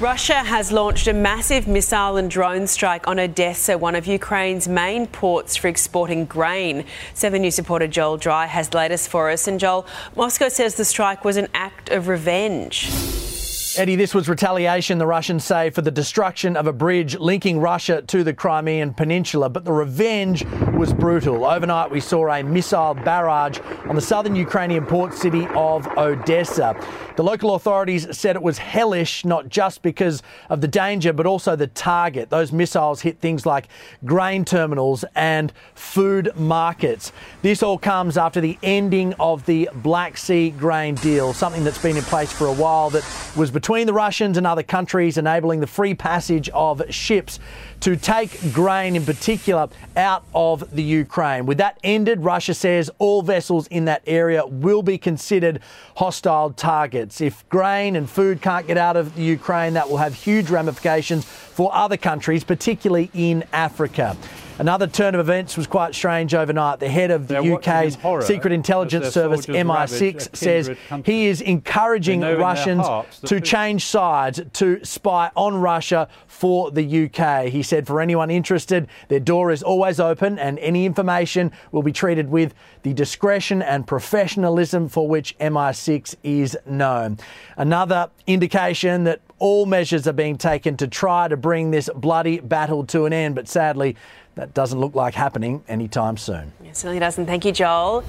Russia has launched a massive missile and drone strike on Odessa, one of Ukraine's main ports for exporting grain. 7 News reporter Joel Dry has latest for us. And Joel, Moscow says the strike was an act of revenge. Eddie, this was retaliation, the Russians say, for the destruction of a bridge linking Russia to the Crimean Peninsula. But the revenge was brutal. Overnight, we saw a missile barrage on the southern Ukrainian port city of Odessa. The local authorities said it was hellish, not just because of the danger, but also the target. Those missiles hit things like grain terminals and food markets. This all comes after the ending of the Black Sea grain deal, something that's been in place for a while that was between the Russians and other countries, enabling the free passage of ships to take grain in particular out of the Ukraine. With that ended, Russia says all vessels in that area will be considered hostile targets. If grain and food can't get out of the Ukraine, that will have huge ramifications for other countries, particularly in Africa. Another turn of events was quite strange overnight. The head of the UK's Secret Intelligence Service, MI6, says he is encouraging Russians to change sides to spy on Russia for the UK. He said, for anyone interested, their door is always open and any information will be treated with the discretion and professionalism for which MI6 is known. Another indication that all measures are being taken to try to bring this bloody battle to an end, but sadly, that doesn't look like happening anytime soon. It certainly doesn't. Thank you, Joel.